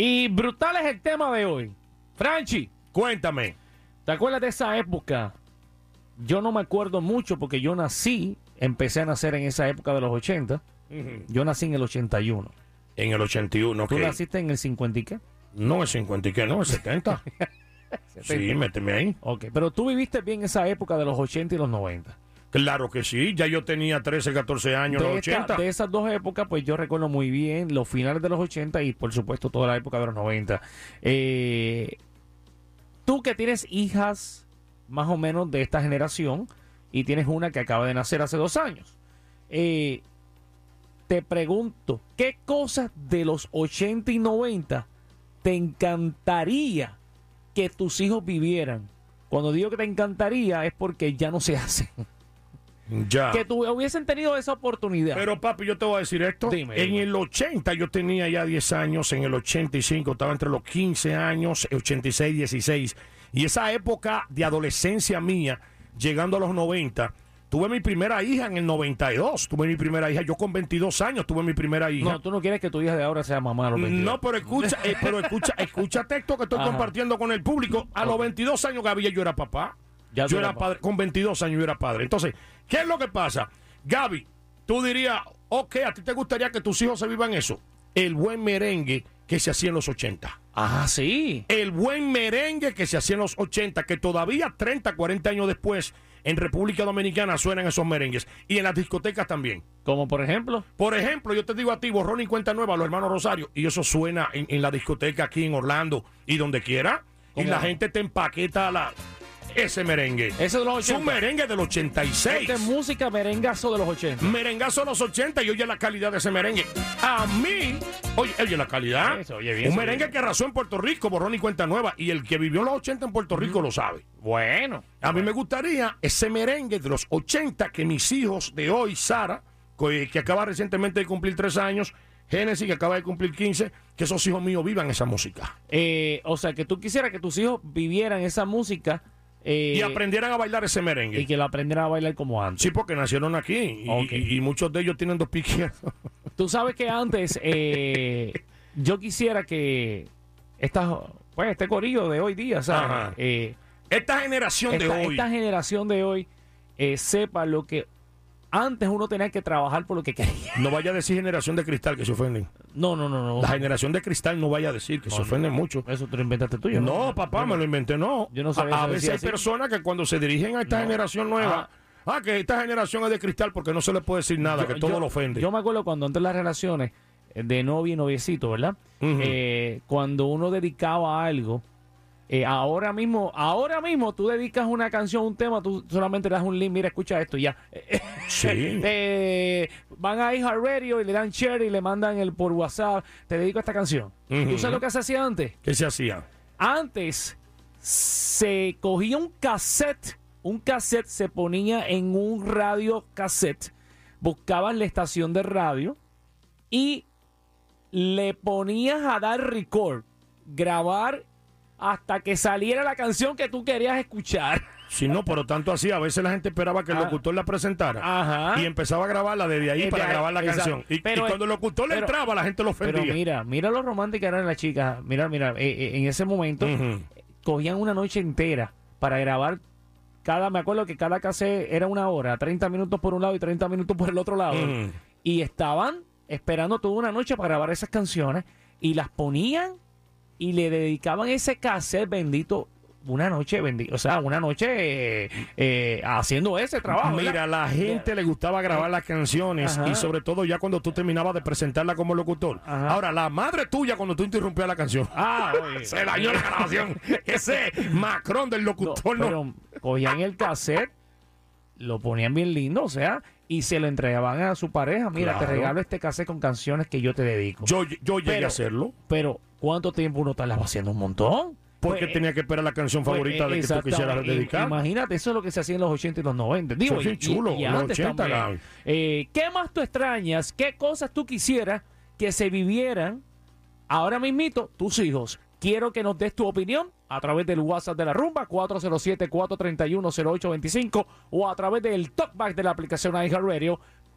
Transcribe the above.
Y brutal es el tema de hoy. Franchi, Cuéntame. ¿te acuerdas de esa época? Yo no me acuerdo mucho porque yo nací, empecé a nacer en esa época de los 80. Yo nací en el 81. En el 81, ¿Tú ok. naciste en el 50 y qué? No, es 50 y qué, no, es 70. sí, méteme ahí. Ok, pero tú viviste bien esa época de los 80 y los 90. Claro que sí, ya yo tenía 13, 14 años, de, los esta- 80. de esas dos épocas, pues yo recuerdo muy bien los finales de los 80 y por supuesto toda la época de los 90. Eh, tú que tienes hijas más o menos de esta generación y tienes una que acaba de nacer hace dos años, eh, te pregunto, ¿qué cosas de los 80 y 90 te encantaría que tus hijos vivieran? Cuando digo que te encantaría es porque ya no se hacen. Ya. Que tu- hubiesen tenido esa oportunidad. Pero papi, yo te voy a decir esto. Dime, en dime. el 80 yo tenía ya 10 años, en el 85 estaba entre los 15 años, 86, 16. Y esa época de adolescencia mía, llegando a los 90, tuve mi primera hija en el 92. Tuve mi primera hija, yo con 22 años tuve mi primera hija. No, tú no quieres que tu hija de ahora sea mamá a los 22. No, pero escucha, eh, pero escucha, escucha texto que estoy Ajá. compartiendo con el público. A los 22 años, Gaby, yo era papá. Ya yo era padre, con 22 años yo era padre. Entonces, ¿qué es lo que pasa? Gaby, tú dirías, ok, ¿a ti te gustaría que tus hijos se vivan eso? El buen merengue que se hacía en los 80. Ah, sí. El buen merengue que se hacía en los 80, que todavía 30, 40 años después, en República Dominicana suenan esos merengues. Y en las discotecas también. Como por ejemplo. Por ejemplo, yo te digo a ti, borrón y cuenta nueva, los hermanos Rosario, y eso suena en, en la discoteca aquí en Orlando y donde quiera, y la gente te empaqueta la, ese merengue. Ese de los Es un 80. merengue del 86. Esta es música merengazo de los 80. Merengazo de los 80 y oye la calidad de ese merengue. A mí, oye, oye la calidad. Eso, oye bien, un merengue bien. que arrasó en Puerto Rico, borrón y cuenta nueva, y el que vivió en los 80 en Puerto Rico lo sabe. Bueno. A mí me gustaría ese merengue de los 80 que mis hijos de hoy, Sara, que, que acaba recientemente de cumplir tres años, Génesis, que acaba de cumplir 15, que esos hijos míos vivan esa música. Eh, o sea, que tú quisieras que tus hijos vivieran esa música eh, y aprendieran a bailar ese merengue. y que la aprendieran a bailar como antes. Sí, porque nacieron aquí y, Ok. y- y muchos de ellos tienen dos piques. Tú sabes que antes eh, yo quisiera que esta, pues, este corillo de hoy día. Eh, Esta generación esta, de hoy. esta generación de hoy sepa lo que antes uno tenía que trabajar por lo que quería. No vaya a decir generación de cristal que se ofenden. No, no, no, no. La generación de cristal no vaya a decir que se No, ofenden mucho. Eso tú lo inventaste tú. yo No, papá, me lo inventé, no. Yo no sabía A, a veces hay así. personas que cuando se dirigen a esta generación nueva, ah, que esta generación es de cristal porque no se le puede decir nada, Yo- que todo yo- lo ofende. Yo me acuerdo cuando antes las relaciones de novio y noviecito, ¿verdad? Eh, cuando uno dedicaba algo, eh, ahora mismo, ahora mismo tú dedicas una canción, un tema, tú solamente le das un link, mira, escucha esto y ya. Sí. Eh, van a iHeartRadio y le dan share y le mandan el por WhatsApp, te dedico a esta canción. Ujú. ¿Tú sabes lo que se hacía antes? ¿Qué se hacía? Antes se cogía un cassette, un cassette se ponía en un radio cassette, buscaban la estación de radio y le ponías a dar record, grabar hasta que saliera la canción que tú querías escuchar. Si no, pero tanto así, a veces la gente esperaba que el Ah. locutor la presentara. Ajá. Y empezaba a grabarla desde ahí Desde para grabar la exacto. canción. Y, y Pero- cuando el locutor le pero- entraba, la gente lo Pero ofendía. mira, mira lo romántica eran las chicas. Mira, mira, eh, eh, en ese momento cogían una noche entera para grabar cada, me acuerdo que cada cassette era una hora, 30 minutos por un lado y 30 minutos por el otro lado. Y estaban esperando toda una noche para grabar esas canciones y las ponían y le dedicaban ese cassette bendito una noche, bendi- o sea, una noche eh, eh, haciendo ese trabajo. ¿verdad? Mira, a la gente le gustaba grabar las canciones Ajá. y sobre todo ya cuando tú terminabas de presentarla como locutor. Ajá. Ahora, la madre tuya cuando tú interrumpías la canción. Ah, oye. Se dañó la grabación. Ese Macron del locutor no. pero cogían el cassette lo ponían bien lindo, o sea, y se lo entregaban a su pareja. Mira, te regalo este cassette con canciones que yo te dedico. Yo, yo llegué Pero- a hacerlo Pero, ¿cuánto tiempo uno estaba haciendo? Un montón. porque Pues, tenía que esperar la canción pues, favorita de que tú quisieras dedicar. Imagínate, eso es lo que se hacía en los 80 y los 90. Digo, Eso es bien y- chulo, y los antes 80, también. Gaby. Eh, ¿Qué más tú extrañas? ¿Qué cosas tú quisieras que se vivieran ahora mismito tus hijos? Quiero que nos des tu opinión a través del WhatsApp de la Rumba 407-431-0825 o a través del talkback de la aplicación iHeartRadio